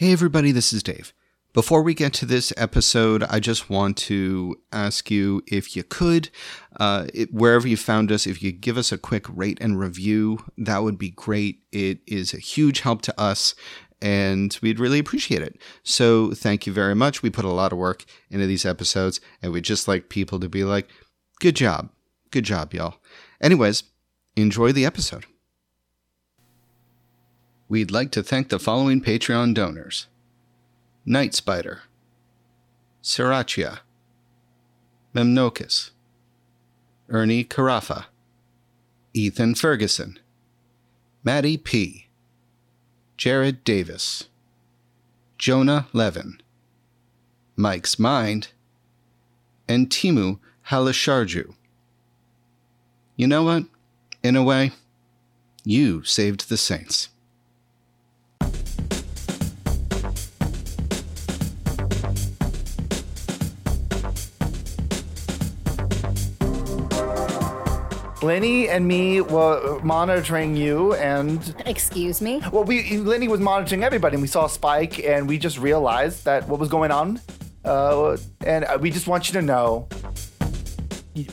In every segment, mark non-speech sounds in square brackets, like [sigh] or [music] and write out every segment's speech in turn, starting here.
Hey, everybody, this is Dave. Before we get to this episode, I just want to ask you if you could, uh, it, wherever you found us, if you give us a quick rate and review, that would be great. It is a huge help to us, and we'd really appreciate it. So, thank you very much. We put a lot of work into these episodes, and we'd just like people to be like, good job. Good job, y'all. Anyways, enjoy the episode. We'd like to thank the following Patreon donors. Night Spider, Sriracha, Memnocus, Ernie Carafa, Ethan Ferguson, Maddie P., Jared Davis, Jonah Levin, Mike's Mind, and Timu Halasharju. You know what? In a way, you saved the Saints. Lenny and me were monitoring you, and Excuse me? well, we Lenny was monitoring everybody, and we saw a Spike, and we just realized that what was going on, uh, and uh, we just want you to know,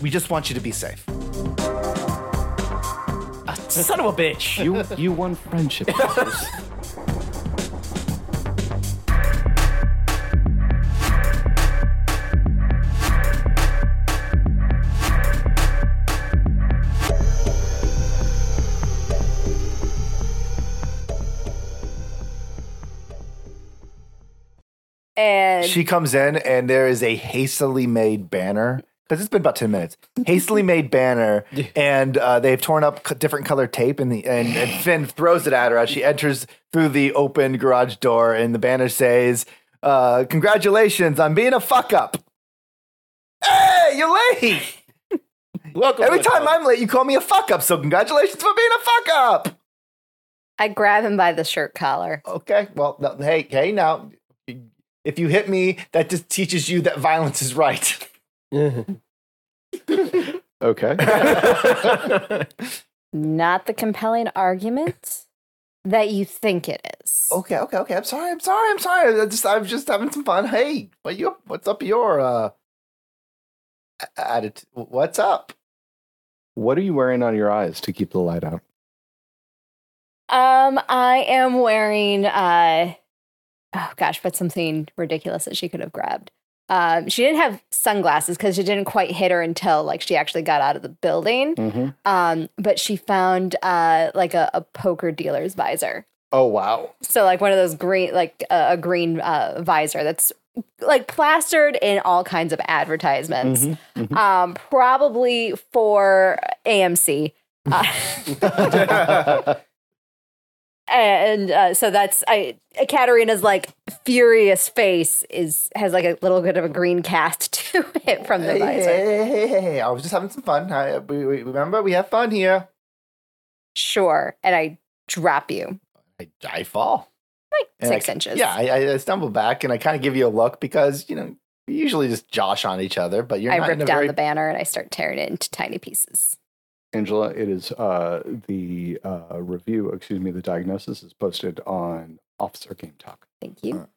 we just want you to be safe. Son of a bitch. You you won friendship. [laughs] She comes in, and there is a hastily made banner. Because it's been about ten minutes. Hastily made banner, [laughs] and uh, they've torn up c- different colored tape, and the and, and Finn throws it at her as she enters through the open garage door, and the banner says, uh, "Congratulations on being a fuck up." Hey, you're late. [laughs] Welcome. Every time club. I'm late, you call me a fuck up. So congratulations for being a fuck up. I grab him by the shirt collar. Okay, well, hey, hey, now, if you hit me, that just teaches you that violence is right. [laughs] okay. Not the compelling argument that you think it is. Okay, okay, okay. I'm sorry. I'm sorry. I'm sorry. I just I'm just having some fun. Hey, what you what's up your uh attitude? What's up? What are you wearing on your eyes to keep the light out? Um, I am wearing uh oh gosh, but something ridiculous that she could have grabbed. Um, she didn't have sunglasses because it didn't quite hit her until like she actually got out of the building. Mm-hmm. Um, but she found uh like a, a poker dealer's visor. Oh wow. So like one of those green, like uh, a green uh, visor that's like plastered in all kinds of advertisements. Mm-hmm. Um, probably for AMC. [laughs] [laughs] [laughs] And uh, so that's I. Katarina's like furious face is has like a little bit of a green cast [laughs] to it from the Hey, visor. hey, hey, hey, hey, I was just having some fun. I, we, we, remember, we have fun here. Sure, and I drop you I, I fall. like And six c- inches. Yeah, I, I stumble back and I kind of give you a look because, you know, we usually just josh on each other, but you're I rip down very the banner and I start tearing it into tiny pieces. Angela, it is uh, the uh, review, excuse me, the diagnosis is posted on Officer Game Talk. Thank you.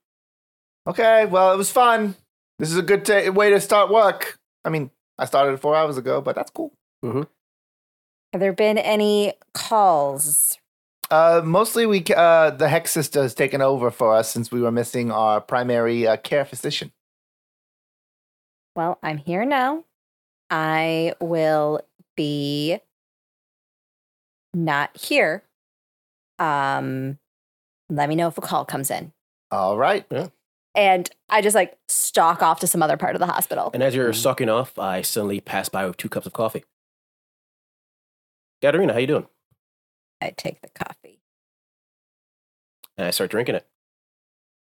Okay, well, it was fun. This is a good ta way to start work. I mean, I started four hours ago, but that's cool. Mm-hmm. Have there been any calls? Uh, mostly, we uh, the Hex Sister has taken over for us since we were missing our primary uh, care physician. Well, I'm here now. I will be not here. Um, let me know if a call comes in. All right. And I just like stalk off to some other part of the hospital. And as you're stalking off, I suddenly pass by with two cups of coffee. Katerina, how you doing? I take the coffee. And I start drinking it.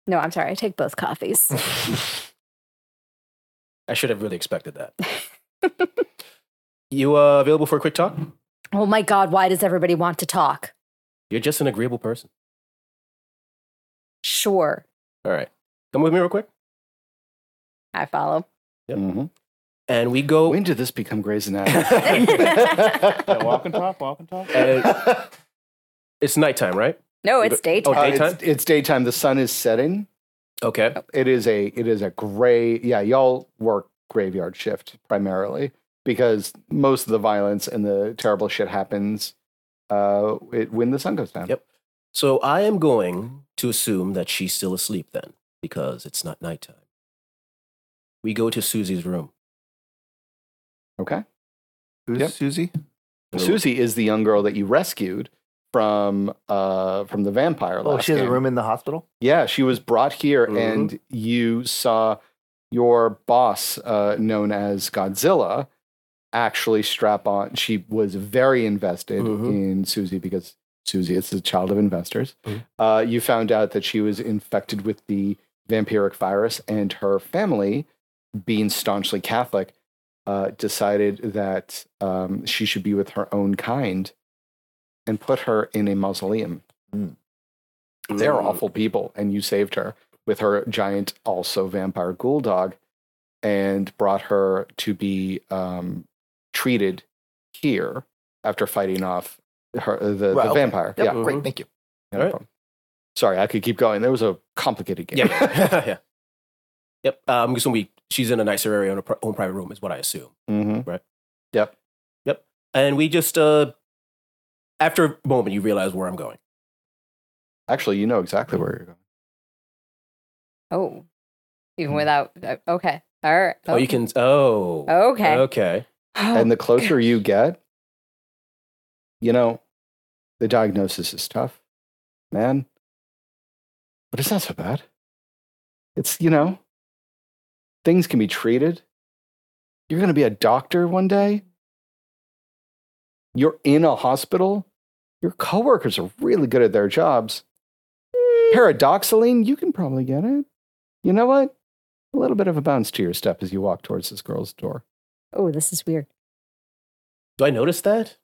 No, I'm sorry. I take both coffees. [laughs] I should have really expected that. [laughs] you uh, available for a quick talk? oh my God, why does everybody want to talk? You're just an agreeable person. Sure. All right. Come with me real quick. I follow. Yep. Mm-hmm. And we go. When did this become Grey's Anatomy? [laughs] and walk and talk, walk and talk. [laughs] it's nighttime, right? No, it's daytime. Oh, Uh, Daytime? It's, it's daytime. The sun is setting. Okay. It is a it is a gray. Yeah, y'all work graveyard shift primarily because most of the violence and the terrible shit happens uh, it, when the sun goes down. Yep. So I am going to assume that she's still asleep then, because it's not nighttime. We go to Susie's room. Okay. Who's Yep. Susie? Susie is the young girl that you rescued from uh from the vampire. Oh, she has a room in the hospital. Yeah, she was brought here, Mhm. and you saw your boss, uh, known as Godzilla, actually strap on. She was very invested Mhm. in Susie because Susie is the child of investors. Mhm. Uh, you found out that she was infected with the vampiric virus, and her family, being staunchly Catholic, uh, decided that um, she should be with her own kind and put her in a mausoleum. They're Mm. awful people, and you saved her with her giant, also vampire ghoul dog, and brought her to be um, treated here after fighting off her the, the Right, okay. vampire. Yep, Yeah, great. Thank you. no Alright. Sorry, I could keep going. There was a complicated game. Yeah. [laughs] [laughs] yeah. Yep. Uh, I'm assuming we, she's in a nicer area in her pri- own private room, is what I assume. hmm Yep. Yep. And we just, uh, after a moment, you realize where I'm going. Actually, you know exactly where you're going. Oh, even without. uh, Okay. All right. Oh, you can. Oh. Okay. Okay. And the closer you get, you know, the diagnosis is tough, man. But it's not so bad. It's, you know, things can be treated. You're going to be a doctor one day. You're in a hospital. Your coworkers are really good at their jobs. Hmm. Paradoxaline, you can probably get it. You know what? A little bit of a bounce to your step as you walk towards this girl's door. Oh, this is weird. Do I notice that?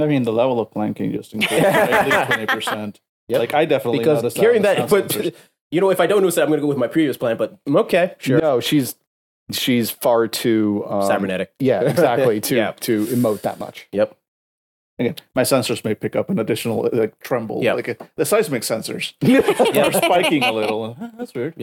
I mean, the level of planking just increased by at least [laughs] twenty percent. Yep. Like I definitely Because noticed hearing that, that, but [laughs] you know, if I don't notice that, I'm going to go with my previous plan. But mm, okay, sure. No, she's she's far too um, Cybernetic. Yeah, exactly. [laughs] To Yeah. to emote that much. Yep. Again, my sensors may pick up an additional like tremble, Yeah. like uh, the seismic sensors Yeah. are spiking a little. That's weird.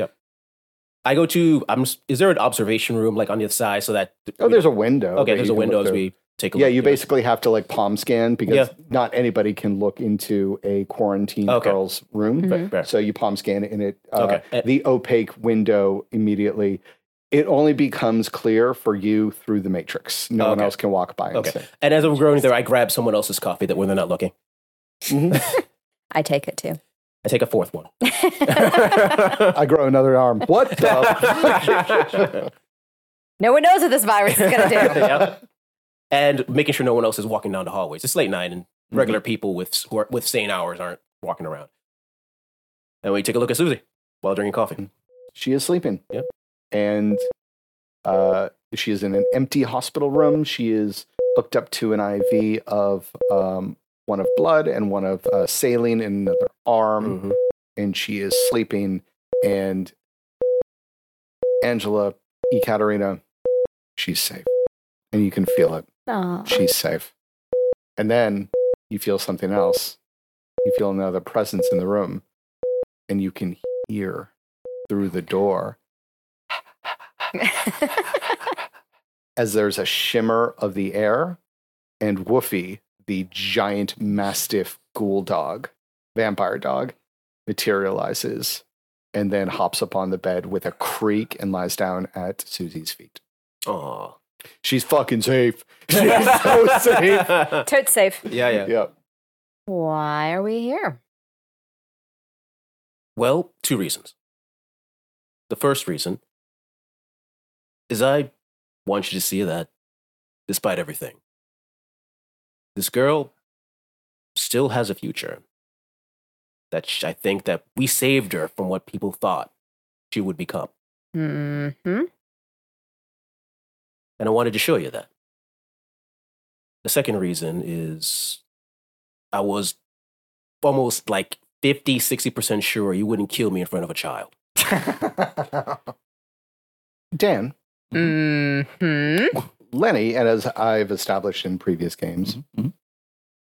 I go to. I'm. Is there an observation room like on the other side so that? Oh, there's a window. Okay, there's a window as we take a Yeah, look. you basically have to like palm scan because Yeah. not anybody can look into a quarantine Okay. girl's room. Fair, fair. So you palm scan it and it uh, Okay. The opaque window immediately. It only becomes clear for you through the matrix. No one Okay. else can walk by and Okay. say. And as I'm growing there, I grab someone else's coffee that when they're not looking. [laughs] I take it too. I take a fourth one. [laughs] [laughs] I grow another arm. What the? [laughs] no one knows what this virus is going to do. Yep. And making sure no one else is walking down the hallways. It's late night, and regular people with who are, with sane hours aren't walking around. And we take a look at Susie while drinking coffee. she is sleeping. Yep. And uh, she is in an empty hospital room. She is hooked up to an IV of um, one of blood and one of uh, saline in another arm, Mhm. and she is sleeping. And Angela, Ekaterina, she's safe, and you can feel it. Aw. She's safe. And then you feel something else. You feel another presence in the room, and you can hear through the door [laughs] as there's a shimmer of the air, and Woofy, the giant mastiff ghoul dog, vampire dog, materializes and then hops up on the bed with a creak and lies down at Susie's feet. Aw. She's fucking safe. [laughs] She's so [laughs] safe. Totes safe. Yeah, yeah. Yeah. Why are we here? Well, two reasons. The first reason is I want you to see that, despite everything, this girl still has a future. That sh- I think that we saved her from what people thought she would become. hmm And I wanted to show you that. The second reason is I was almost like 50, 60% sure you wouldn't kill me in front of a child. [laughs] Dan, hmm [laughs] Lenny, and as I've established in previous games, Mhm.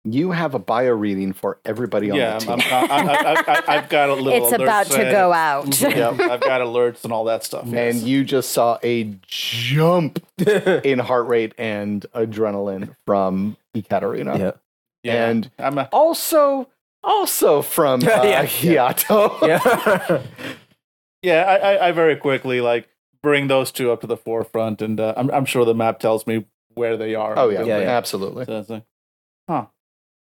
You have a bio reading for everybody on Yeah, the team. I'm, I, I, I, I've got a little. it's about to and- go out. [laughs] Yep, I've got alerts and all that stuff. and yes. you just saw a jump [laughs] in heart rate and adrenaline from Ekaterina. Yeah. yeah, and- I'm a, Also, also from [laughs] uh, Yeah. Hiato. Yeah. yeah. I, I, I very quickly like bring those two up to the forefront, and uh, I'm, I'm sure the map tells me where they are. Oh yeah, Yeah, yeah. absolutely. So like, huh.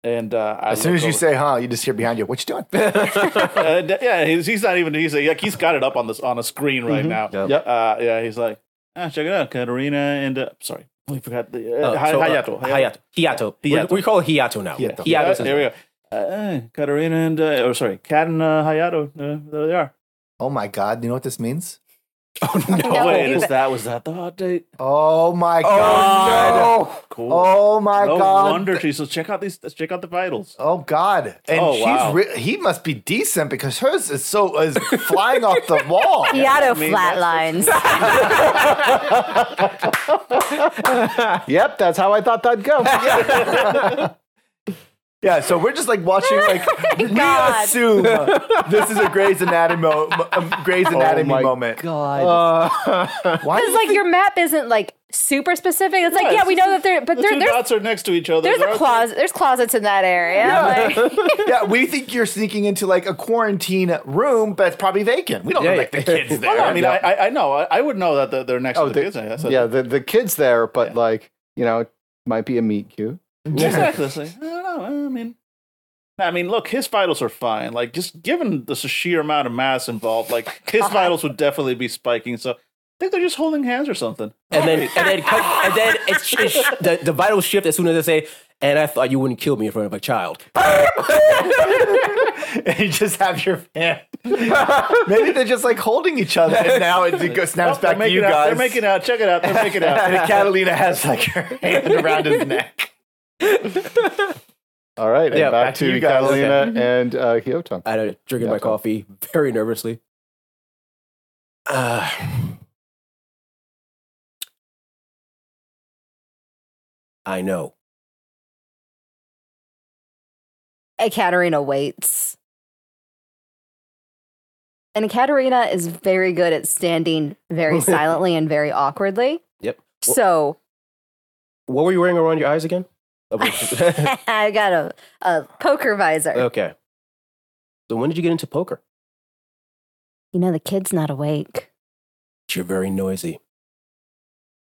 And uh, I As soon as you over- say, huh, you just hear behind you, what you doing? [laughs] [laughs] Uh, yeah, he's, he's not even. He's like he's got it up on this on a screen right Mhm. now. Yep. Yep. Uh, yeah, he's like, ah, check it out, Katarina and uh, sorry, we forgot the uh, Oh, Hay- so, uh, Hayato. Hayato. Hiato. We, Hiato. we call it Hiato now. Hiato. Yeah, Hiato's his there we name. go. Uh, Katarina and uh, or sorry, Kat and uh, Hayato. Uh, there they are. Oh my God, do you know what this means? [laughs] Oh [laughs] no. No. Wait, is that was that the hot date? Oh my Oh, God. Cool. Oh my no God. wonder she says check out these. Let's check out the vitals. Oh God! And Oh, she's wow. re- he must be decent because hers is so is flying off the [laughs] wall. Hiato I mean, flatlines. Yep, that's how I thought that'd go. Yeah, so we're just like watching, like [laughs] we God. assume uh, this is a Grey's Anatomy, mo- um, Grey's Anatomy my moment. God. [laughs] Why Because like your map isn't like super specific. It's like Yeah, yeah, it's we just know that there, but The there, two there's dots are next to each other. there's There a are- closet. There's closets in that area. Yeah. Like, [laughs] yeah, we think you're sneaking into like a quarantine room, but it's probably vacant. We don't Yeah, know like the kids there. I mean, I, I I know. I, I would know that they're- they're next Oh, to the the- kids. That's a- yeah, the, the kid's there, but Yeah. like, you know, might be a meet cute. Exactly. It's like, I don't know. I mean, I mean, look, his vitals are fine. Like, just given the sheer amount of mass involved, like his [laughs] vitals would definitely be spiking. So I think they're just holding hands or something. And then and then cut, and then it's, it's the the vital shift as soon as they say, and I thought you wouldn't kill me in front of a child. [laughs] and you just have your hand. Maybe they're just like holding each other, and now it goes, snaps they're back to you out. guys. They're making out. Check it out. They're [laughs] making out. and Catalina has like her hand around his neck. All right, and Yeah, back, back to to, you guys. Catalina and uh, Kyoto. I don't drinking Yeah, my coffee very nervously. Uh, I know. Ekaterina waits. And Ekaterina is very good at standing very [laughs] silently and very awkwardly. Yep. So What were you wearing around your eyes again? [laughs] I got a, a poker visor. okay. So when did you get into poker? You know, the kid's not awake. You're very noisy.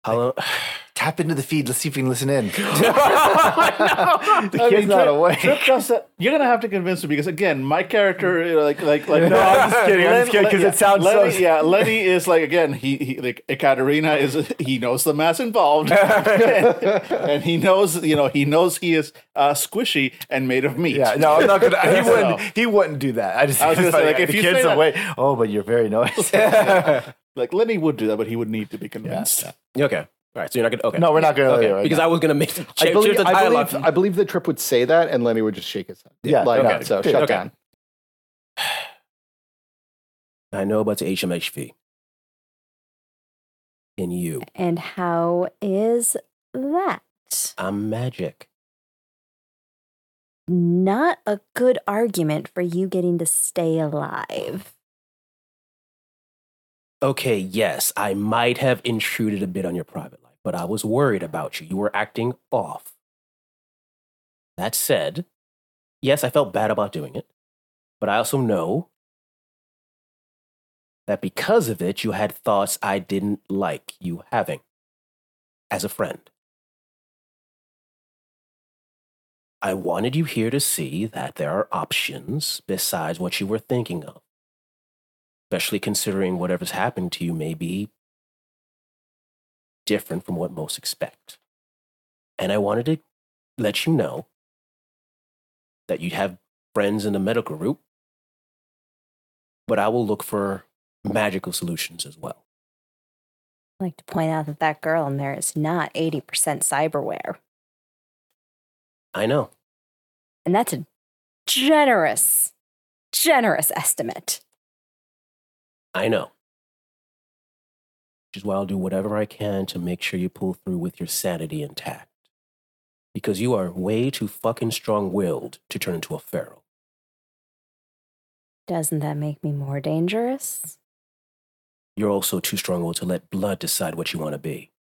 How long? [sighs] [sighs] [sighs] Tap into the feed. Let's see if we can listen in. [laughs] [laughs] the I kid's mean, not awake. Trip just said- you're gonna have to convince me because again, my character, you know, like, like, like. No, I'm just kidding, I'm just kidding, 'cause it sounds so- Yeah, Lenny is like again. He, he like Ekaterina is. [laughs] He knows the mass involved, and he knows, you know, he knows he is uh, squishy and made of meat. Yeah, no, I'm not gonna. He wouldn't. He wouldn't do that. I just. I was gonna say, like, if the you kids say that- away. Oh, but you're very noisy. Like Lenny would do that, but he would need to be convinced. Okay. All right. So you're not gonna. Okay. no, we're not gonna. Okay. do it right because now. I was gonna make I change believe, the I, dialogue. believe, I believe the trip would say that, and Lenny would just shake his head. Yeah, like okay. that. So shut Okay. down. [sighs] I know about the HMHVV. And you. And how is that? I'm magic. Not a good argument for you getting to stay alive. Okay, yes, I might have intruded a bit on your private life, but I was worried about you. You were acting off. That said, yes, I felt bad about doing it, but I also know that because of it, you had thoughts I didn't like you having as a friend. I wanted you here to see that there are options besides what you were thinking of especially considering whatever's happened to you may be different from what most expect. And I wanted to let you know that you have friends in the medical group, but I will look for magical solutions as well. I'd like to point out that that girl in there is not 80% cyberware. I know. And that's a generous, generous estimate. I know. Which is why I'll do whatever I can to make sure you pull through with your sanity intact. because you are way too fucking strong willed to turn into a feral. Doesn't that make me more dangerous? You're also too strong willed to let blood decide what you want to be.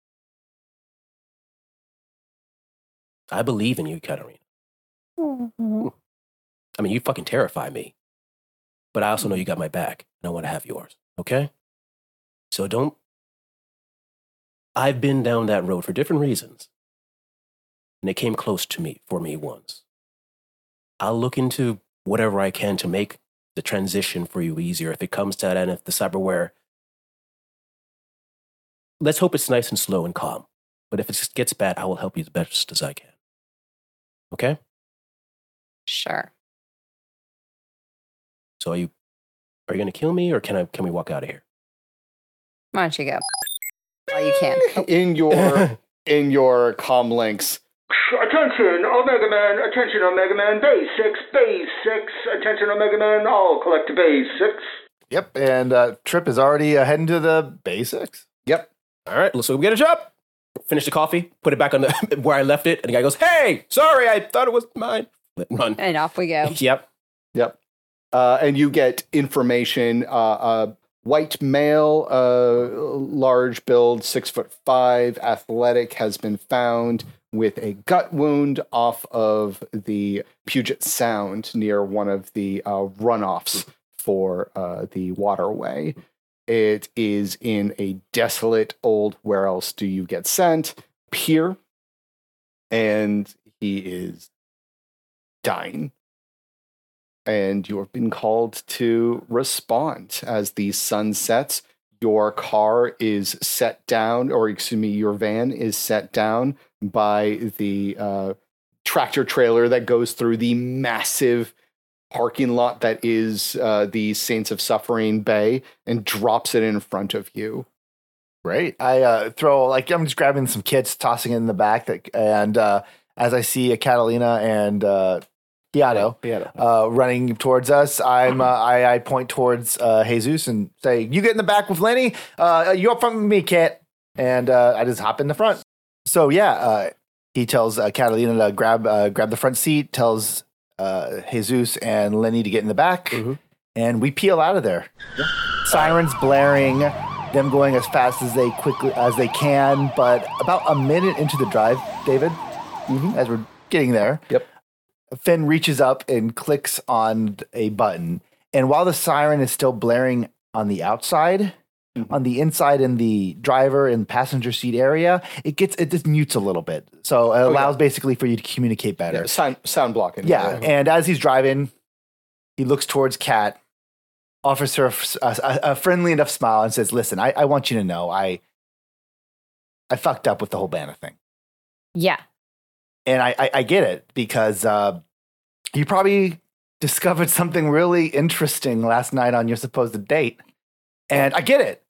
I believe in you, Katarina. Mm-hmm. I mean, you fucking terrify me. But I also know you got my back, and I want to have yours, okay? So don't. I've been down that road for different reasons, and it came close to me for me once. I'll look into whatever I can to make the transition for you easier if it comes to that, and if the cyberware. Let's hope it's nice and slow and calm. But if it gets bad, I will help you the best as I can. Okay? Sure. So are you are you gonna kill me or can I can we walk out of here? Why don't you go? While you can. [laughs] in your [laughs] in your com links. Attention, Omega Man, attention, Omega Man, base 6, base 6, attention, Omega Man, all collect to base 6. Yep, and uh, Trip is already uh, heading to the basics. Yep. All right, let's go get a job. Finish the coffee, put it back on the [laughs] where I left it, and the guy goes, "Hey, sorry, I thought it was mine." Run. And off we go. Yep. Yep. Uh, and you get information. Uh, uh, white male, uh, large build, six foot five, athletic, has been found with a gut wound off of the Puget Sound near one of the uh, runoffs for uh, the waterway. It is in a desolate old where else do you get sent pier, and he is dying and you have been called to respond as the sun sets. Your car is set down, or excuse me, your van is set down by the uh, tractor trailer that goes through the massive parking lot that is uh, the Saints of Suffering Bay and drops it in front of you. Great. I uh, throw like I'm just grabbing some kits, tossing it in the back, that, and uh, as I see a Catalina and uh, Hiato Yeah. uh, running towards us, I'm uh, I, I point towards uh, Jesus and say, "You get in the back with Lenny. Uh, you up front with me, Kit." And uh, I just hop in the front. So yeah, uh, he tells uh, Catalina to grab uh, grab the front seat. Tells uh, Jesus and Lenny to get in the back, Mhm. and we peel out of there. Sirens blaring, them going as fast as they quickly as they can. But about a minute into the drive, David, Mhm. as we're getting there, Yep. Finn reaches up and clicks on a button, and while the siren is still blaring on the outside. Mhm. On the inside in the driver and passenger seat area, it gets it just mutes a little bit, so it Oh, yeah. allows basically for you to communicate better. Yeah, sound, sound blocking. Yeah, and as he's driving, he looks towards Kat, offers her a, a- a friendly enough smile, and says, "Listen, I, I want you to know I I fucked up with the whole banner thing, Yeah. And I I, I get it because uh, you probably discovered [laughs] something really interesting last night on your supposed date, and I get it.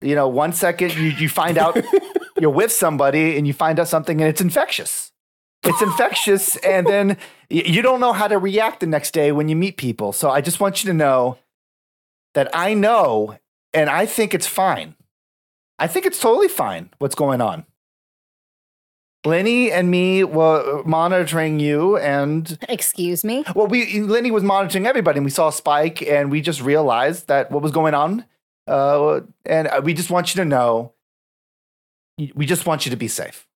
You know, one second you you find out [laughs] you're with somebody and you find out something and it's infectious. It's infectious, [laughs] and then you don't know how to react the next day when you meet people. So I just want you to know that I know, and I think it's fine. I think it's totally fine what's going on. Lenny and me were monitoring you, and Excuse me. well, we Lenny was monitoring everybody, and we saw a Spike, and we just realized that what was going on, uh, and we just want you to know. We just want you to be safe.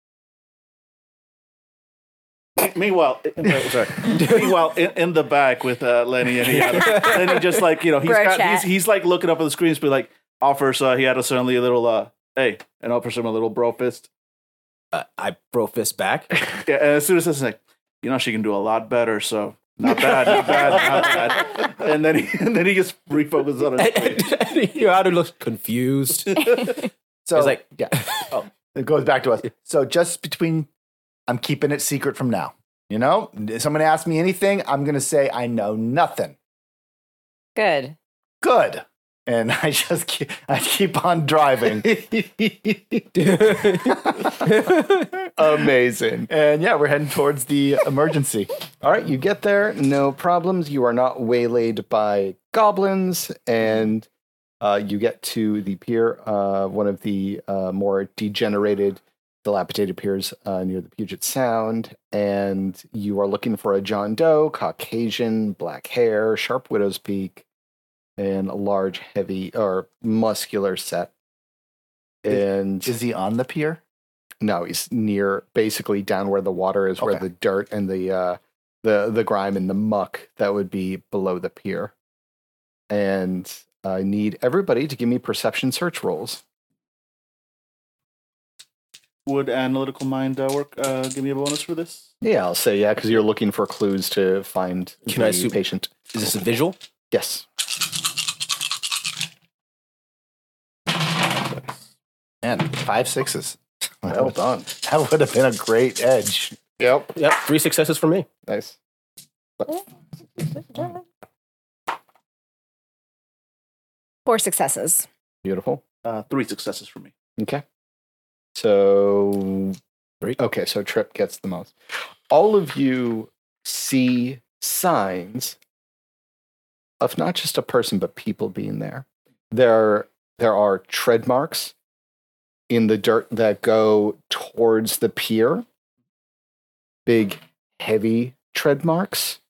Meanwhile, [laughs] in, sorry. Meanwhile, in, in the back with uh, Lenny and Hiato, Lenny just like you know he's Bro got chat. he's, he's like looking up at the screen, just be like offers uh, Hiato suddenly a little uh hey, and offers him a little bro fist. Uh, I bro fist back. [laughs] Yeah, and as soon as it's like, you know, she can do a lot better. So not bad, not bad, not bad. [laughs] And then he and then he just refocuses on it. you ought to look confused. [laughs] So It's like- yeah, oh, it goes back to us. So just between, I'm keeping it secret from now. You know, if someone asks me anything, I'm gonna say I know nothing. Good. Good, and [laughs] I just keep, I keep on driving. [laughs] Amazing. And yeah, we're heading towards the emergency. All right, you get there, no problems. You are not waylaid by goblins, and uh, you get to the pier. Uh, one of the uh, more degenerated dilapidated piers uh, near the Puget Sound, and you are looking for a John Doe, Caucasian, black hair, sharp widow's peak, and a large, heavy or muscular set. And Is he on the pier? no, he's near, basically down where the water is, where the dirt and the uh, the the grime and the muck that would be below the pier. And I need everybody to give me perception search rolls. Would analytical mind uh, work? Uh, give me a bonus for this. Yeah, I'll say yeah, because you're looking for clues to find Can the I su- patient. Is this a visual? Yes. Man, five sixes. [laughs] Well done. That would have been a great edge. Yep. Yep, three successes for me. Nice. Four successes. Beautiful. Uh, three successes for me. Okay. So, Great. okay, so Trip gets the most. All of you see signs of not just a person, but people being there. There, there are tread marks in the dirt that go towards the pier. Big, heavy tread marks.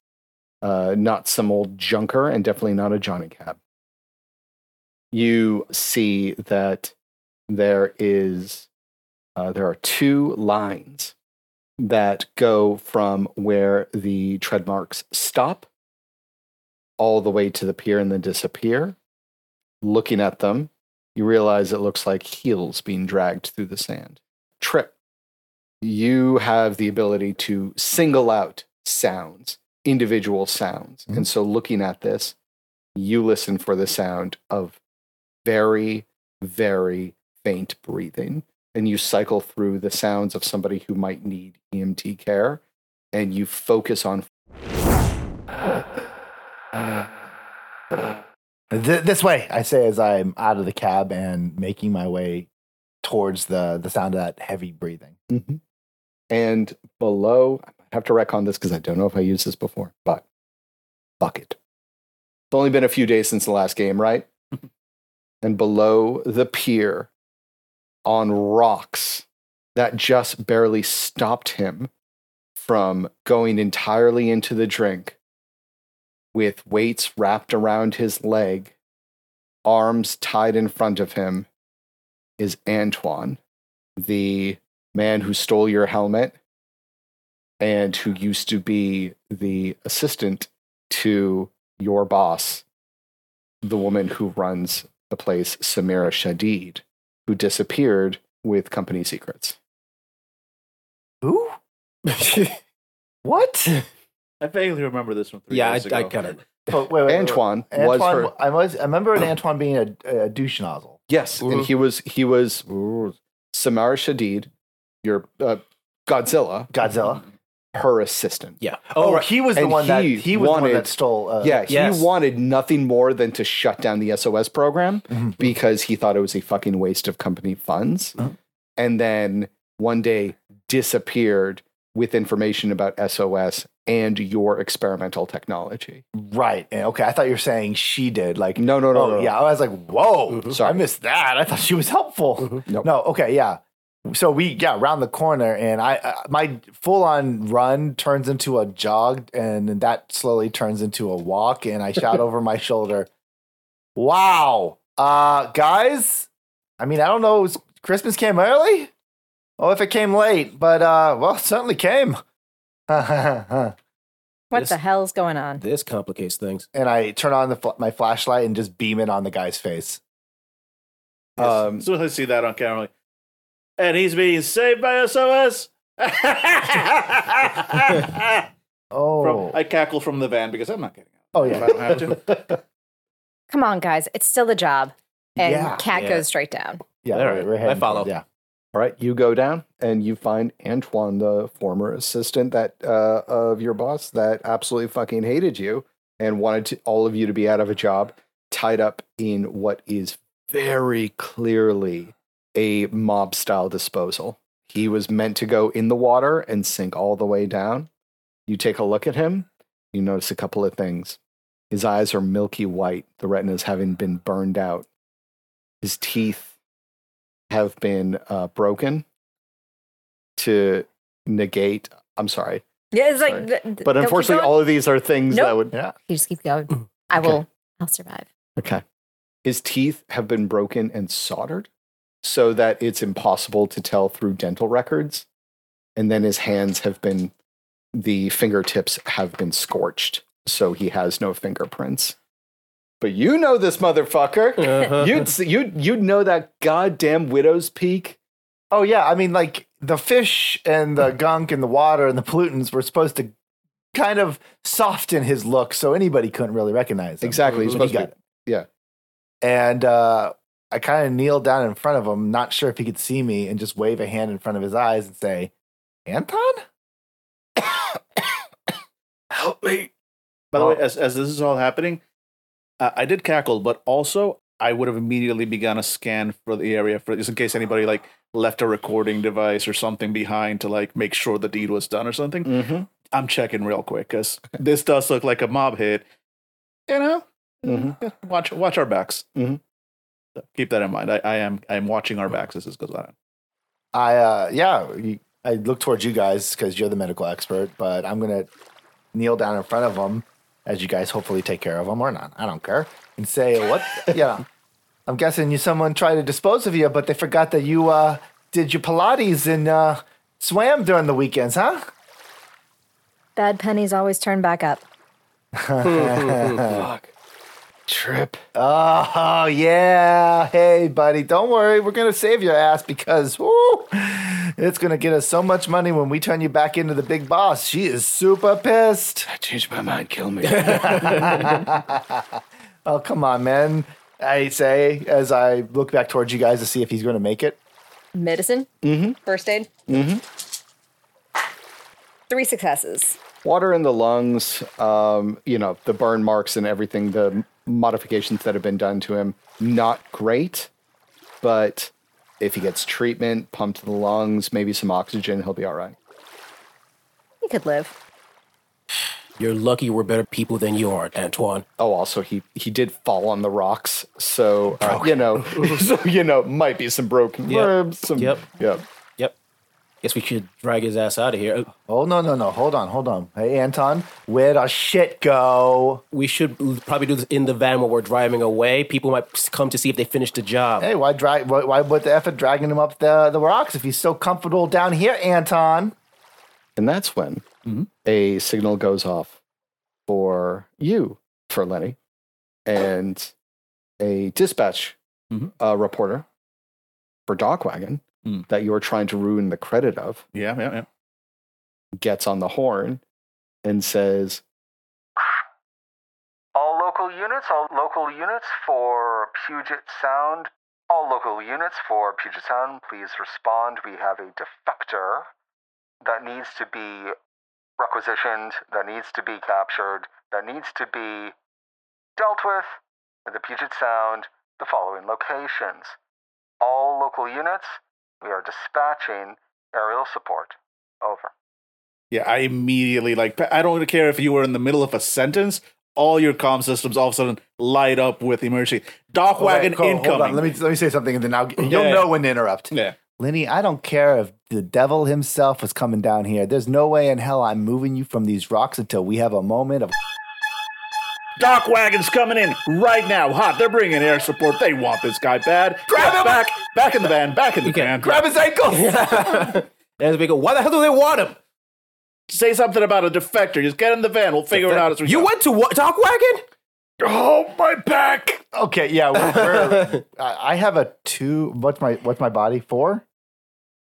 Uh, not some old junker, and definitely not a Johnny Cab. You see that there is uh, there are two lines that go from where the tread marks stop all the way to the pier and then disappear. Looking at them, you realize it looks like heels being dragged through the sand. Trip, you have the ability to single out sounds, individual sounds. And so looking at this, you listen for the sound of very, very faint breathing and you cycle through the sounds of somebody who might need EMT care and you focus on Th- this way, I say as I'm out of the cab and making my way towards the the sound of that heavy breathing. Mm-hmm. and below I have to wreck on this because I don't know if I used this before, but bucket. It's only been a few days since the last game, right? Mm-hmm. and below the pier on rocks that just barely stopped him from going entirely into the drink with weights wrapped around his leg, arms tied in front of him, is Antoine, the man who stole your helmet and who used to be the assistant to your boss, the woman who runs the place, Samira Shadid, who disappeared with company secrets. Who? [laughs] what? I vaguely remember this from three Yeah, I, years ago. I kind of. Oh, wait, wait, wait, wait. Antoine, was Antoine, her. I was. I remember an Antoine being a, a douche nozzle. Yes, and he was he was Samara Shadid, your uh, Godzilla, Godzilla. her assistant. Yeah. Oh, right. he was the And one that he he was the one wanted- that stole. Uh, yeah, he yes. wanted nothing more than to shut down the SOS program Mhm. because he thought it was a fucking waste of company funds. Uh-huh. And then one day disappeared with information about SOS and your experimental technology. Right. And- Okay. I thought you were saying she did. Like. No, no, no, oh no, yeah. I was like, whoa. Mhm. Sorry. I missed that. I thought she was helpful. Nope. No. Okay. Yeah. So we yeah round the corner and I uh, my full on run turns into a jog and that slowly turns into a walk and I shout [laughs] over my shoulder, "Wow, uh, guys! I mean I don't know, is Christmas came early? Oh, if it came late, but uh, well, it certainly came." [laughs] What This- the hell's going on? This complicates things. And I turn on the fl- my flashlight and just beam it on the guy's face. Um, as soon as I see that on camera, like, and he's being saved by SOS. [laughs] Oh, From, I cackle from the van because I'm not getting out. oh I yeah. don't have to. [laughs] Come on, guys. It's still a job. And Yeah. cat Yeah. goes straight down. Yeah, All we're- right, we're I heading follow. Yeah. All right, you go down and you find Antoine, the former assistant that uh, of your boss that absolutely fucking hated you and wanted to, all of you to be out of a job, tied up in what is very clearly a mob style disposal. He was meant to go in the water and sink all the way down. You take a look at him, you notice a couple of things. His eyes are milky white, the retinas having been burned out. His teeth have been uh, broken to negate. I'm sorry, Yeah, it's like. Sorry. th- th- but unfortunately, all of these are things that would. Yeah. You just keep going. I Okay. will. I'll survive. Okay. His teeth have been broken and soldered so that it's impossible to tell through dental records. And then his hands have been, the fingertips have been scorched. So he has no fingerprints. But you know this motherfucker. Uh-huh. You'd, you'd, you'd know that goddamn widow's peak. Oh yeah, I mean, like the fish and the gunk and the water and the pollutants were supposed to kind of soften his look, so anybody couldn't really recognize him. Exactly. He's But he supposed to be- it. yeah. And uh, I kind of kneeled down in front of him, not sure if he could see me, and just wave a hand in front of his eyes and say, "Anton." Help me. By the Oh. way, as, as this is all happening, uh, I did cackle, but also I would have immediately begun a scan for the area for just in case anybody like left a recording device or something behind to like make sure the deed was done or something. Mm-hmm. I'm checking real quick because this does look like a mob hit. You know, Mhm. Watch watch our backs. Mhm. So keep that in mind. I, I am I am watching our backs as this goes on. I uh, yeah, I look towards you guys because you're the medical expert, but I'm gonna kneel down in front of him as you guys hopefully take care of them or not. I don't care, and say what? yeah, I'm guessing you someone tried to dispose of you, but they forgot that you uh, did your Pilates and uh, swam during the weekends, huh? Bad pennies always turn back up. Fuck. [laughs] Trip. Oh yeah, hey buddy, don't worry, we're gonna save your ass because woo, it's gonna get us so much money when we turn you back into the big boss. She is super pissed. I changed my mind. Kill me. [laughs] Oh, come on, man. I say as I look back towards you guys to see if he's going to make it. Medicine. Mm-hmm. First aid. Mm-hmm. Three successes. water in the lungs, um, you know, the burn marks and everything, the modifications that have been done to him, not great. But if he gets treatment, pumped to the lungs, maybe some oxygen, he'll be all right. He could live. You're lucky we're better people than you are, Antoine. Oh, also he he did fall on the rocks, so uh, you know, [laughs] so you know, might be some broken Yep. ribs. Some, Yep. yep. Yep. Guess we should drag his ass out of here. Uh, Oh, no, no, no. Hold on, hold on. Hey, Anton, where the shit go? We should probably do this in the van while we're driving away. People might come to see if they finished the job. Hey, why drag? Why, why put the effort dragging him up the, the rocks if he's so comfortable down here, Anton? And that's when a signal goes off for you, for Lenny, and a dispatch Mhm. uh, reporter for DocWagon Mm. that you are trying to ruin the credit of Yeah, yeah, yeah. gets on the horn and says, All local units, all local units for Puget Sound. All local units for Puget Sound, please respond. We have a defector that needs to be requisitioned, that needs to be captured, that needs to be dealt with in the Puget Sound, the following locations. All local units, we are dispatching aerial support. Over. Yeah, I immediately like. I don't care if you were in the middle of a sentence. All your comm systems all of a sudden light up with emergency. DocWagon Wait, Cole, incoming. Hold on. Let me let me say something, and then I'll, you'll Yeah, yeah. know when to interrupt. Yeah. Lenny, I don't care if the devil himself was coming down here. There's no way in hell I'm moving you from these rocks until we have a moment of. DocWagon's coming in right now. Hot. They're bringing air support. They want this guy bad. Grab Yeah, him! back, back in the van. Back in the Okay, van. Grab his ankles! [laughs] And we go, why the hell do they want him? Say something about a defector. Just get in the van. We'll figure it out as we You go. went to what? DocWagon? Oh, my back. okay, yeah. We're, we're, [laughs] I I have a two. What's my what's my body four?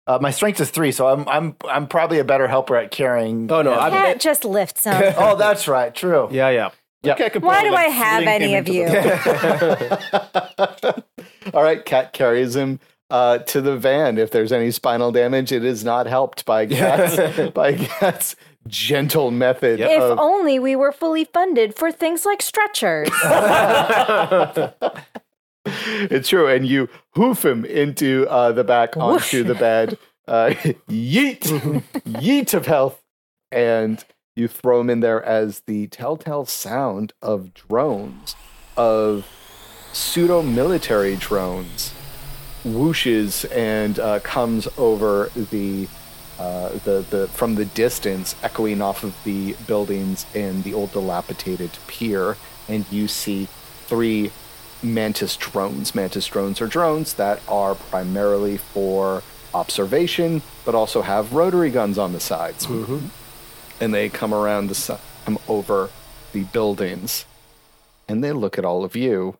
Uh, my strength is three, so I'm I'm I'm probably a better helper at carrying. Oh, no, I- Cat just lifts [laughs] him. oh, that's right. True. Yeah, yeah. Okay, I could Why do I have any of you? [laughs] All right, Cat carries him uh, to the van. If there's any spinal damage, it is not helped by [laughs] Cat's, by Cat's gentle method If of only we were fully funded for things like stretchers. [laughs] It's true, and you hoof him into uh, the back onto the bed. Uh, yeet, yeet of health, and you throw him in there as the telltale sound of drones, of pseudo military drones, whooshes and uh, comes over the uh, the the from the distance, echoing off of the buildings and the old dilapidated pier, and you see three mantis drones. Mantis drones are drones that are primarily for observation, but also have rotary guns on the sides, and they come around the si- come over the buildings, and they look at all of you,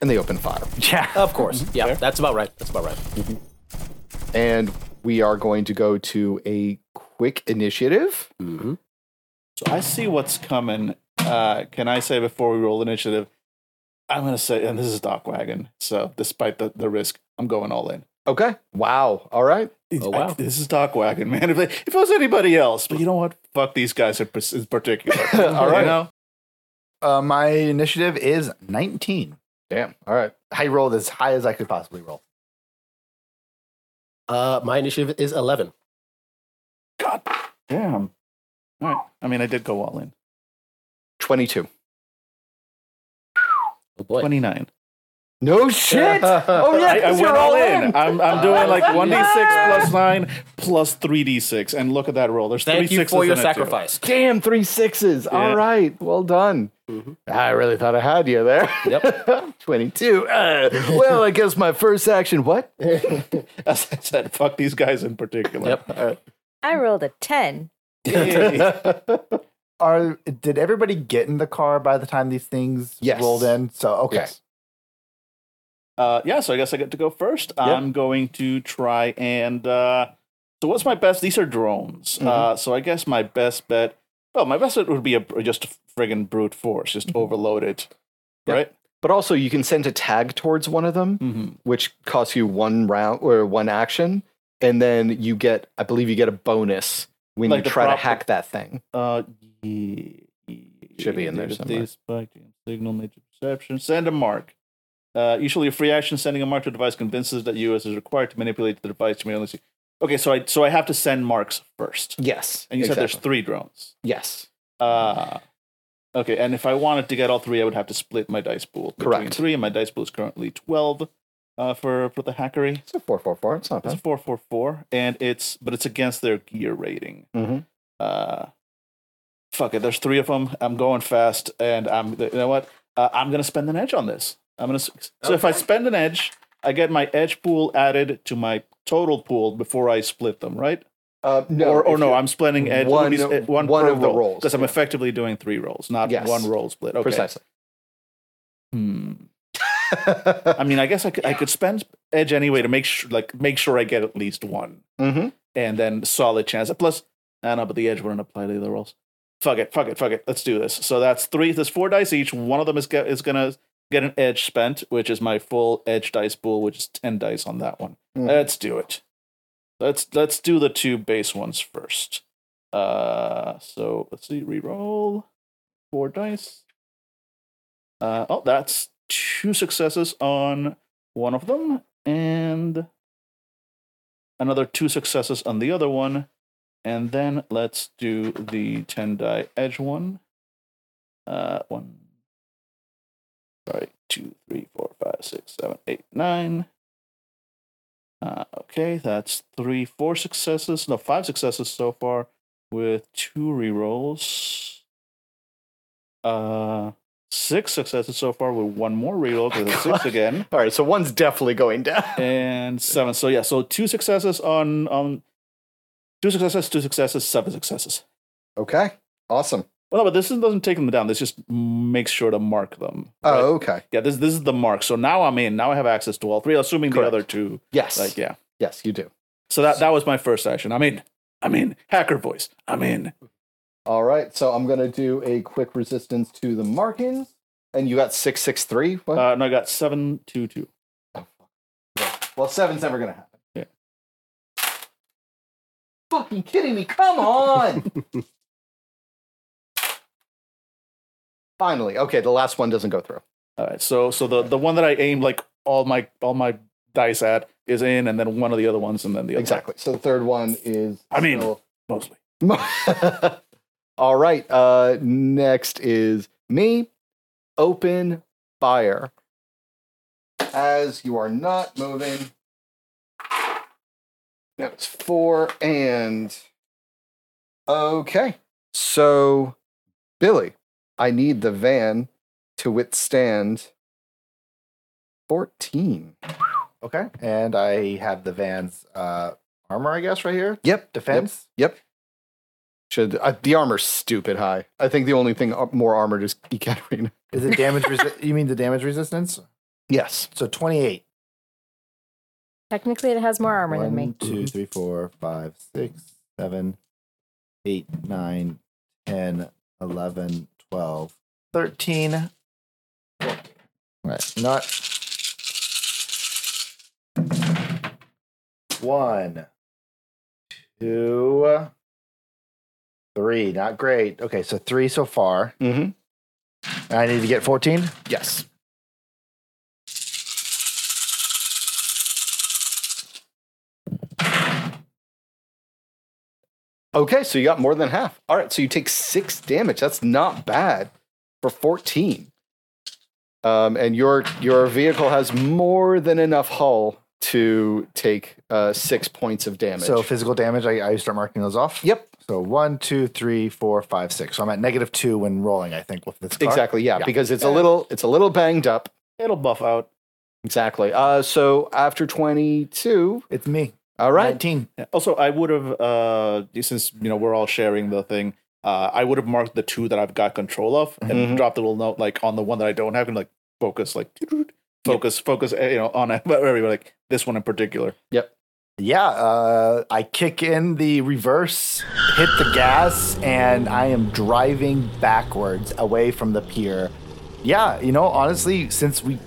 and they open fire. [laughs] Yeah. Of course. Yeah, that's about right. That's about right. and we are going to go to a quick initiative. Mm-hmm. So I see what's coming. Uh, can I say before we roll initiative? I'm gonna say, and this is DocWagon. So despite the, the risk, I'm going all in. Okay. Wow. All right. Oh, I- wow. this is DocWagon, man. If, they, if it was anybody else, but you know what? Fuck these guys in, in particular. [laughs] All right. You know? Uh, my initiative is 19. Damn. All right. I rolled as high as I could possibly roll. Uh, my initiative is 11. God damn. All right. I mean, I did go all in. 22. Oh boy. 29. No shit. [laughs] Oh yeah. I, I 'cause went you're all all in. I'm, I'm doing like 1d6 plus 9 plus 3d6. And look at that roll. There's Thank three you sixes for your in it, too. sacrifice. Damn, three sixes. All Yeah. right. Well done. Mhm. I really thought I had you there. Yep. [laughs] 22. Uh, well, I guess my first action. What? [laughs] As I said, fuck these guys in particular. Yep. All right. I rolled a 10. Are did everybody get in the car by the time these things Yes. rolled in? So okay. Yes. Uh, yeah, so I guess I get to go first. I'm going to try and. Uh, so, what's my best? These are drones. Uh, so, I guess my best bet. Well, my best bet would be a, just a friggin' brute force, just overload it. Yep. Right? But also, you can send a tag towards one of them, Mm-hmm. which costs you one round or one action, and then you get, I believe, you get a bonus when Like you try to hack that thing. Uh, yeah, Should be in there somewhere. signal, nature perception. Send a mark. Uh, usually, a free action sending a mark to a device convinces that you, as is required to manipulate the device to only see. Okay, so I so I have to send marks first, Yes. and you said there's three drones. Yes. Uh okay, and if I wanted to get all three, I would have to split my dice pool Correct. three, and my dice pool is currently twelve uh, for for the hackery. It's a 444. It's not It's a four four four, and it's but it's against their gear rating. Mhm. Uh, fuck it. There's three of them. I'm going fast, and I'm you know what? Uh, I'm gonna spend an edge on this. I'm gonna so if I spend an edge, I get my edge pool added to my total pool before I split them, right? Uh, no, or or no, I'm splitting edge one- one, one, one per of the roll, rolls, because I'm effectively doing three rolls, not Yes. one roll split. Okay. Precisely. Hmm. I mean, I guess I could, I could spend edge anyway to make sure like make sure I get at least one, hmm and then solid chance. Plus, I don't know, but the edge wouldn't apply to the other rolls. Fuck it, fuck it, fuck it. Let's do this. So that's three. There's four dice each. One of them is is gonna get an edge spent, which is my full edge dice pool, which is ten dice on that one. Mm. Let's do it. Let's let's do the two base ones first. Uh, so let's see, reroll four dice. Uh, oh, that's two successes on one of them, and another two successes on the other one. And then let's do the 10 die edge one. Uh, one. Sorry, two, three, four, five, six, seven, eight, nine. Uh, okay, that's three, four successes. No, five successes so far with two rerolls. Uh, six successes so far with one more reroll because it's six again [laughs] All right, so one's definitely going down. and seven. So yeah, so two successes on on two successes, two successes, seven successes. Okay, awesome. Well, no, but this doesn't take them down. This just makes sure to mark them. right? Oh, okay. yeah. This this is the mark. So now I'm in. Now I have access to all three, assuming Correct. the other two. Yes. Like yeah. Yes, you do. So that that was my first action. I'm in. I'm in. Hacker voice. I'm in. All right, so I'm gonna do a quick resistance to the markings, and you got six six three. What? Uh, no, I got seven two two. well, seven's never gonna happen. Yeah. Fucking kidding me? Come on. [laughs] Finally, okay. The last one doesn't go through. All right. So so the the one that I aimed like all my all my dice at is in, and then one of the other ones, and then the other. Exactly. So the third one is. I mean- still- Mostly. [laughs] All right. Uh, next is me. Open fire. As you are not moving, That was four and okay. So Billy, I need the van to withstand 14. Okay. And I have the van's uh, armor, I guess, right here. Yep. Defense. Yep. Should uh, the armor's stupid high. I think the only thing up- more armored is [laughs] Ekaterina. Is it damage? Resi- you mean the damage resistance? Yes. So 28. Technically, it has more armor than me. One, two, three, four, five, six, seven, eight, nine, 10, 11, 12, 13. Right. Not one, two, three. Not great. Okay, so three so far. Mm-hmm. I need to get 14. Yes. Okay, so you got more than half. All right, so you take six damage. That's not bad for 14. Um, and your your vehicle has more than enough hull to take uh, six points of damage. So physical damage, I, I start marking those off. yep, So one, two, three, four, five, six. So I'm at negative two when rolling, I think, with this car. exactly. Yeah, Yeah. because it's a little it's a little banged up. It'll buff out. Exactly. Uh, so after 22, It's me. All right. 19. Also, I would have, uh, since you know we're all sharing the thing, uh, I would have marked the two that I've got control of and Mhm. dropped a little note like on the one that I don't have, and like focus, like [laughs] focus, focus, eh, you know, on it, [laughs] but everybody like this one in particular. Yep. Yeah, uh, I kick in the reverse, hit the gas, and I am driving backwards away from the pier. Yeah, you know, honestly, since we,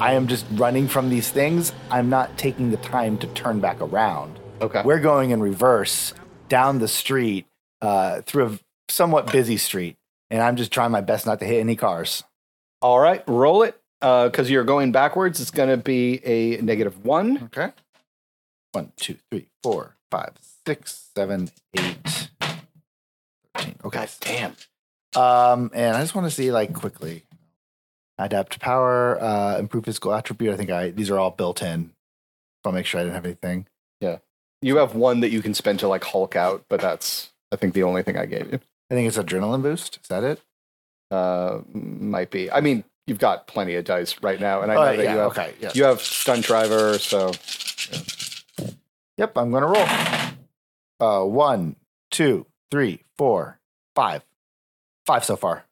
I am just running from these things, I'm not taking the time to turn back around. Okay. We're going in reverse down the street uh, through a somewhat busy street, and I'm just trying my best not to hit any cars. All right, roll it. Because you're going backwards, it's going to be a negative one. Okay. One, two, three, four, five, six, seven, eight, thirteen. Okay. God damn. Um, and I just want to see like quickly. Adapt to power, uh, improve physical attribute. I think I these are all built in. I'll make sure I didn't have anything. Yeah, you have one that you can spend to like Hulk out, but that's, I think, the only thing I gave you. I think it's adrenaline boost. Is that it? Uh, might be. I mean, you've got plenty of dice right now, and I know Oh, that yeah, you have okay. Yeah. you have stunt driver, so Yep, I'm gonna roll. Uh, one, two, three, four, five, five so far.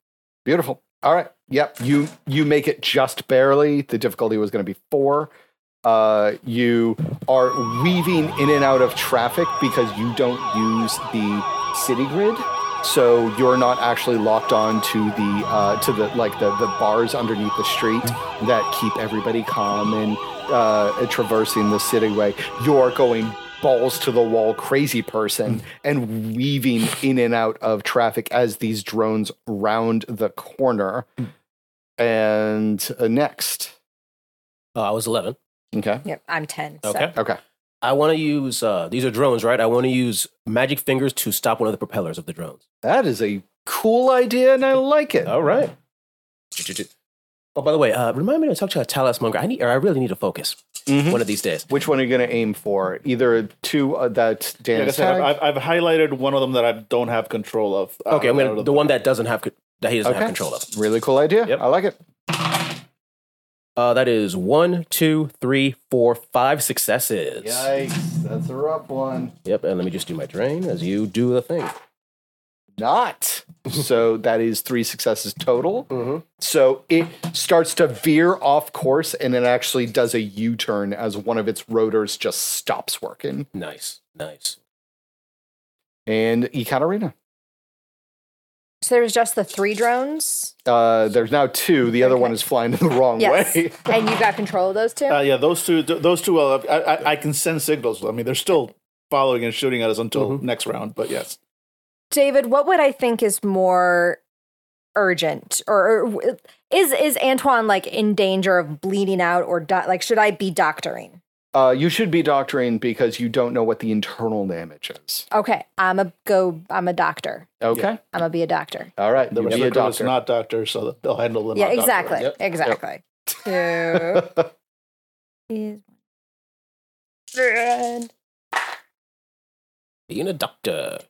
beautiful. All right. Yep. You you make it just barely. The difficulty was going to be four. Uh, you are weaving in and out of traffic because you don't use the city grid, so you're not actually locked on to the uh, to the like the the bars underneath the street that keep everybody calm and uh, traversing the cityway. You're going balls to the wall, crazy person, and weaving in and out of traffic as these drones round the corner. And uh, next, Uh, I was 11. okay, Yep, I'm 10. so- Okay. okay. I want to use, uh, these are drones, right? I want to use magic fingers to stop one of the propellers of the drones. That is a cool idea, and I like it. All right. Oh, by the way, uh, remind me to talk to Talos Munger. I need, or I really need to focus Mhm. one of these days. Which one are you going to aim for? Either two uh, that Dan Like said. I've, I've highlighted one of them that I don't have control of. Uh, Okay, I'm gonna of the one that doesn't have that he doesn't Okay. have control of. Really cool idea. Yep. I like it. Uh, that is one, two, three, four, five successes. Yikes, that's a rough one. Yep, and let me just do my drain as you do the thing. Not. [laughs] so that is three successes total. Mm-hmm. So it starts to veer off course and it actually does a U turn as one of its rotors just stops working. Nice, nice. And Ekaterina. So there's just the three drones, Uh, there's now two. The other Okay. one is flying the wrong Yes. way. [laughs] and you got control of those two. Uh, yeah, those two. th- Those two. Uh, I, I, I can send signals. I mean, they're still following and shooting at us until Mm-hmm. next round. But yes, David, what would I think is more urgent, or, or is is Antoine like in danger of bleeding out, or do, like should I be doctoring? Uh, you should be doctoring because you don't know what the internal damage is. Okay, I'm a go. I'm a doctor. Okay. I'm gonna be a doctor. All right. the You be a the is doctor. not doctors, so they'll handle the yeah, not doctor. exactly, Yep, [laughs] yep. exactly. Two is and Being a doctor.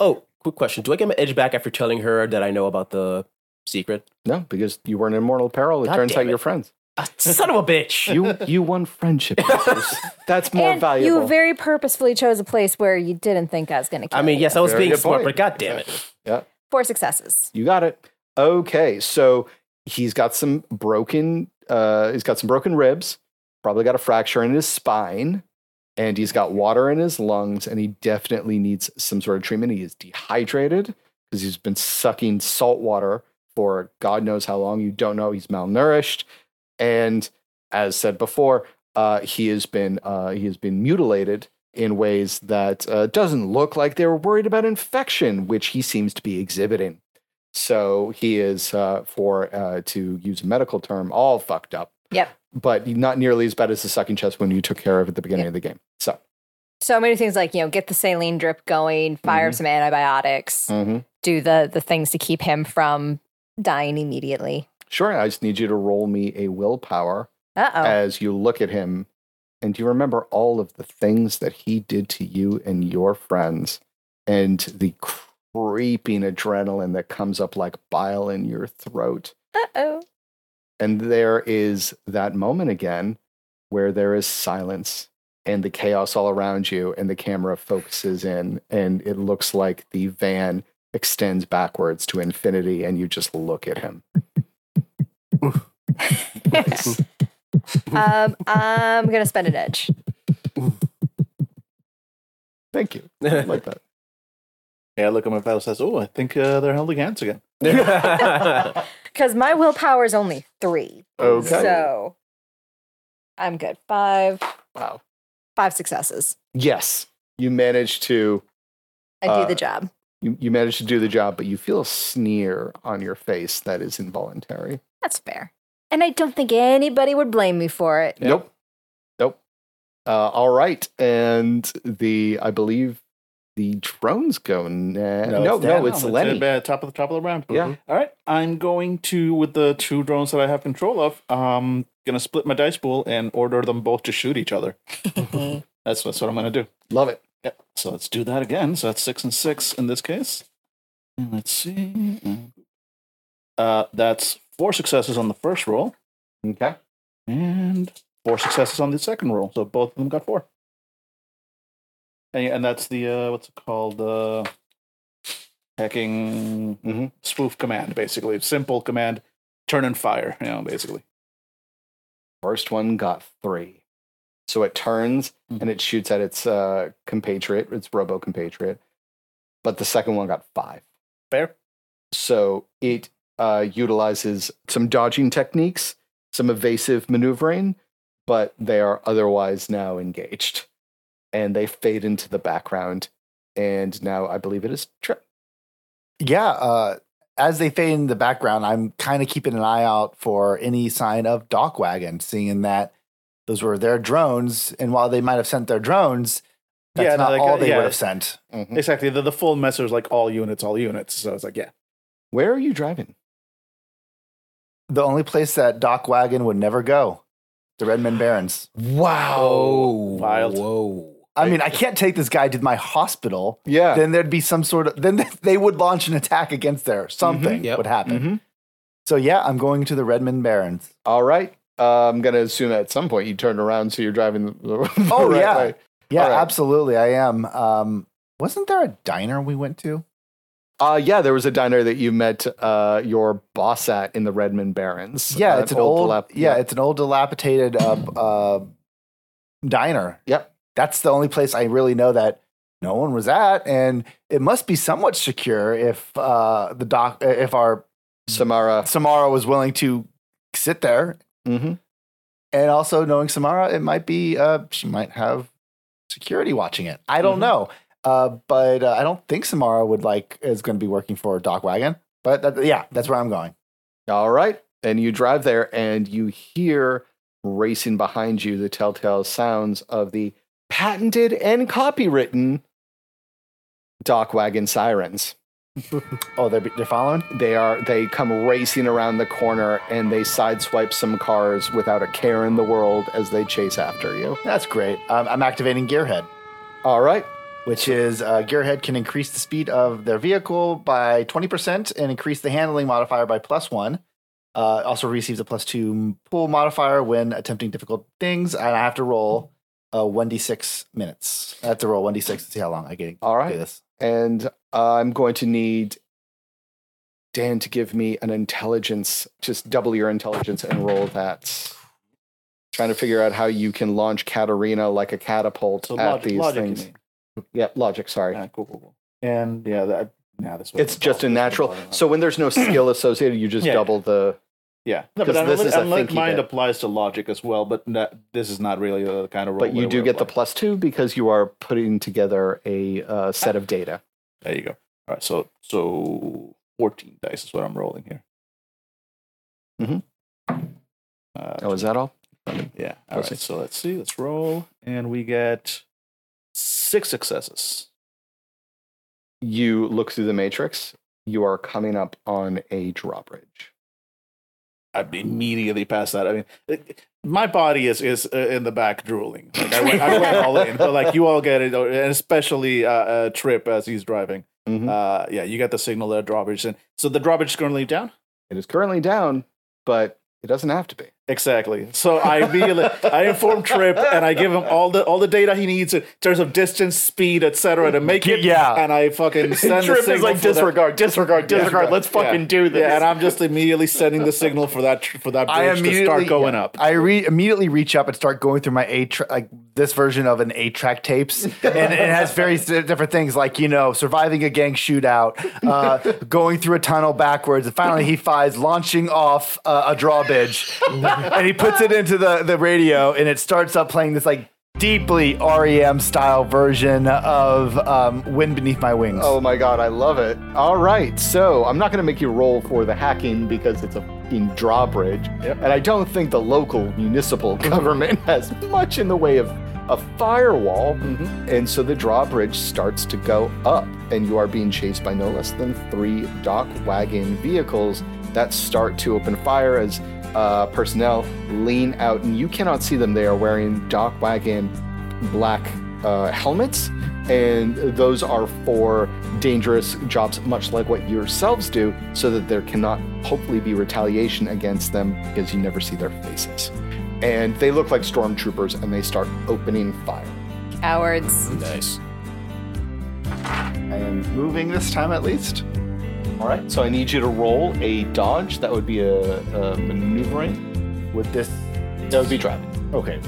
Oh, quick question. Do I get my edge back after telling her that I know about the secret? No, because you weren't in mortal peril. It God turns damn out you're friends. Ah, son of a bitch. You you won friendship. [laughs] That's more and valuable. you very purposefully chose a place where you didn't think I was going to kill I mean, you. yes, I was Very being good smart, point. but god damn it. yeah, Four successes. you got it. Okay, so he's got some broken. Uh, he's got some broken ribs. Probably got a fracture in his spine, and he's got water in his lungs, and he definitely needs some sort of treatment. He is dehydrated because he's been sucking salt water for God knows how long. You don't know. He's malnourished, and as said before, uh, he has been uh, he has been mutilated in ways that uh, doesn't look like they were worried about infection, which he seems to be exhibiting. So he is, uh, for uh, to use a medical term, all fucked up. Yep. But not nearly as bad as the sucking chest when you took care of at the beginning of the game. So, So many things like, you know, get the saline drip going, fire Mhm. some antibiotics, mhm. do the the things to keep him from dying immediately. sure, I just need you to roll me a willpower Uh-oh. as you look at him and you remember all of the things that he did to you and your friends and the creeping adrenaline that comes up like bile in your throat. Uh-oh. And there is that moment again where there is silence and the chaos all around you, and the camera focuses in, and it looks like the van extends backwards to infinity, and you just look at him. [laughs] um, I'm going to spend an edge. Thank you. I like that. [laughs] Yeah, I look at my pal says, "Oh, I think uh, they're holding hands again." [laughs] Because my willpower is only three. Okay. So I'm good. Five. Wow. Five successes. Yes, you managed to I do Uh, the job. you, you managed to do the job, but you feel a sneer on your face that is involuntary. That's fair. And I don't think anybody would blame me for it. Nope. Nope. Uh, all right. And the I believe the drones go na- no, no, it's Dan. it's No, Lenny. uh, top of the top of the round. Yeah. All right. I'm going to with the two drones that I have control of. Um, gonna split my dice pool and order them both to shoot each other. [laughs] That's that's what I'm gonna do. Love it. Yep. So let's do that again. So that's six and six in this case. And let's see. Uh, that's four successes on the first roll Okay. and four successes on the second roll. So both of them got four. And, and that's the uh, what's it called? Uh, hacking Mhm. spoof command, basically. Simple command, turn and fire. You know, basically. First one got three. So it turns and it shoots at its uh, compatriot, its robo compatriot. But the second one got five. Fair. So it uh, utilizes some dodging techniques, some evasive maneuvering, but they are otherwise now engaged. And they fade into the background. And now I believe it is Trip. Yeah, uh, as they fade in the background, I'm kind of keeping an eye out for any sign of DocWagon, seeing that those were their drones. And while they might have sent their drones, that's Yeah, no, not like, all uh, they yeah. would have sent. Exactly. The, the full message is like all units, all units. So it's like, yeah. Where are you driving? The only place that DocWagon would never go, the Redmond Barrens. Wow. Wild. Whoa. I mean, I can't take this guy to my hospital. Yeah. Then there'd be some sort of, then [laughs] they would launch an attack against there. Something Yep. would happen. Mhm. So yeah, I'm going to the Redmond Barrens. All right. Uh, I'm going to assume at some point you turned around so you're driving the, [laughs] the Oh, right yeah. way. Yeah, right. absolutely. I am. Um, wasn't there a diner we went to? Uh, yeah, there was a diner that you met uh, your boss at in the Redmond Barrens. Yeah, Uh, it's an old. dilap- yeah, it's an old dilapidated uh, uh, diner. Yep. That's the only place I really know that no one was at, and it must be somewhat secure if uh, the doc, if our Samara. Samara was willing to sit there, hmm and also knowing Samara, it might be uh, she might have security watching it. I don't Mhm. know, uh, but uh, I don't think Samara would like is going to be working for DocWagon. But that, yeah, that's where I'm going. All right. And you drive there and you hear racing behind you the telltale sounds of the patented and copywritten DocWagon sirens. [laughs] Oh, they're they're following. They are they come racing around the corner and they sideswipe some cars without a care in the world as they chase after you. That's great. Um, I'm activating Gearhead. All right. which is uh, Gearhead can increase the speed of their vehicle by 20% and increase the handling modifier by plus one. Uh, also receives a plus two pull modifier when attempting difficult things. And I have to roll uh, 1d6 minutes. I have to roll 1d6 to see how long I get. All right. this. And I'm going to need Dan to give me an intelligence, just double your intelligence and roll that. Trying to figure out how you can launch Katarina like a catapult So at logic, these logic things. mean. Yeah, logic, sorry. Yeah, cool, cool, cool. And yeah, that yeah, this it's just a natural. So when there's no skill associated, you just Yeah. double the. Yeah, no, but this is unlike mind bit. applies to logic as well, but not, this is not really the kind of role. But you do get the plus two because you are putting together a uh, set of data. There you go. All right, so so fourteen dice is what I'm rolling here. Mhm. Uh, Oh, is that all? yeah. All right. So let's see. Let's roll, and we get six successes. You look through the matrix. You are coming up on a drawbridge. I'd immediately past that. I mean, it, my body is is uh, in the back drooling. Like I went, I went all in, but like you all get it, and especially uh, uh, Trip as he's driving. Mhm. Uh, yeah, you got the signal there, drawbridge, and so the drawbridge is currently down. It is currently down, but it doesn't have to be. Exactly. So I immediately I inform Trip and I give him all the all the data he needs in terms of distance, speed, etc. to make it. Yeah. And I fucking [laughs] send Trip the is signal like for that- disregard, disregard, disregard. Let's fucking Yeah. do this. Yeah, and I'm just immediately sending the signal for that for that I bridge to immediately start going yeah. up. I re- immediately reach up and start going through my eight tra- like this version of an eight track tapes, [laughs] and it has very different things like you know surviving a gang shootout, uh, [laughs] going through a tunnel backwards, and finally he finds launching off uh, a drawbridge, and he puts it into the the radio, and it starts up playing this like deeply REM style version of um, "Wind Beneath My Wings." Oh my god, I love it. All right, so I'm not going to make you roll for the hacking because it's a fucking drawbridge. And I don't think the local municipal [laughs] government has much in the way of a firewall. And so the drawbridge starts to go up, and you are being chased by no less than three dock wagon vehicles that start to open fire as uh, personnel lean out, and you cannot see them. They are wearing DocWagon black uh, helmets, and those are for dangerous jobs, much like what yourselves do, so that there cannot hopefully be retaliation against them because you never see their faces. And they look like stormtroopers, and they start opening fire. Cowards. Nice. I am moving this time at least. All right, so I need you to roll a dodge. That would be a, a maneuvering. With this That would be driving. Okay.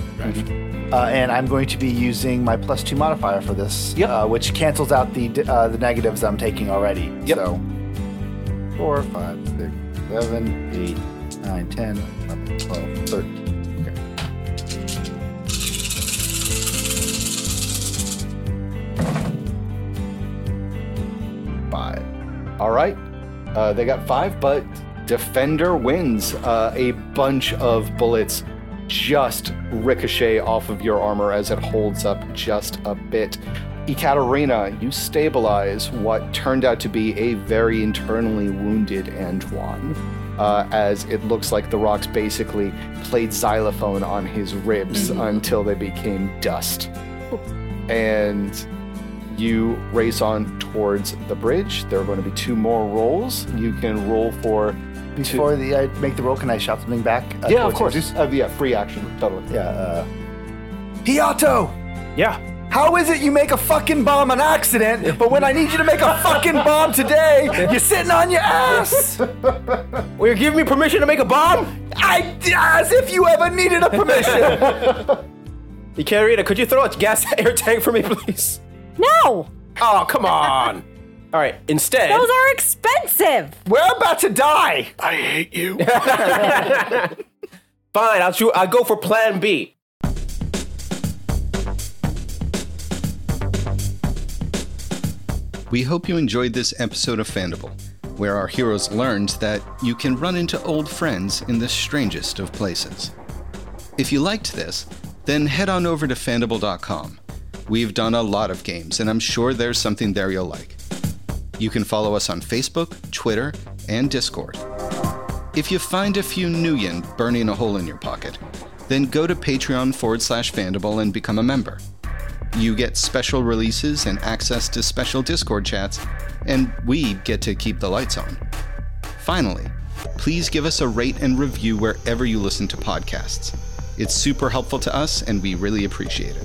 Uh, and I'm going to be using my plus two modifier for this, Yep. uh, which cancels out the uh, the negatives I'm taking already. Yep. So four, five, six, seven, eight, nine, 10, 11, 12, 13. All right. Uh, they got five, but Defender wins. Uh, a bunch of bullets just ricochet off of your armor as it holds up just a bit. Ekaterina, you stabilize what turned out to be a very internally wounded Antoine, uh, as it looks like the rocks basically played xylophone on his ribs until they became dust. And you race on towards the bridge. There are going to be two more rolls. You can roll for. Before the, I make the roll, can I shout something back? uh, yeah, of course. Jesus? Uh, yeah, free action. Totally. Yeah. Uh, Hiato! Yeah. How is it you make a fucking bomb on accident, but when I need you to make a fucking bomb today, you're sitting on your ass? [laughs] Well, you're giving me permission to make a bomb? I, as if you ever needed a permission. [laughs] Ekaterina, could you throw a gas [laughs] air tank for me, please? No, Oh, come on. [laughs] All right, instead. those are expensive. We're about to die. I hate you. [laughs] Fine, I'll shoot. I'll go for plan B. We hope you enjoyed this episode of Fandible, where our heroes learned that you can run into old friends in the strangest of places. If you liked this, then head on over to fandible.com. We've done a lot of games, and I'm sure there's something there you'll like. You can follow us on Facebook, Twitter, and Discord. If you find a few Nuyen burning a hole in your pocket, then go to Patreon forward slash Fandible and become a member. You get special releases and access to special Discord chats, and we get to keep the lights on. Finally, please give us a rate and review wherever you listen to podcasts. It's super helpful to us, and we really appreciate it.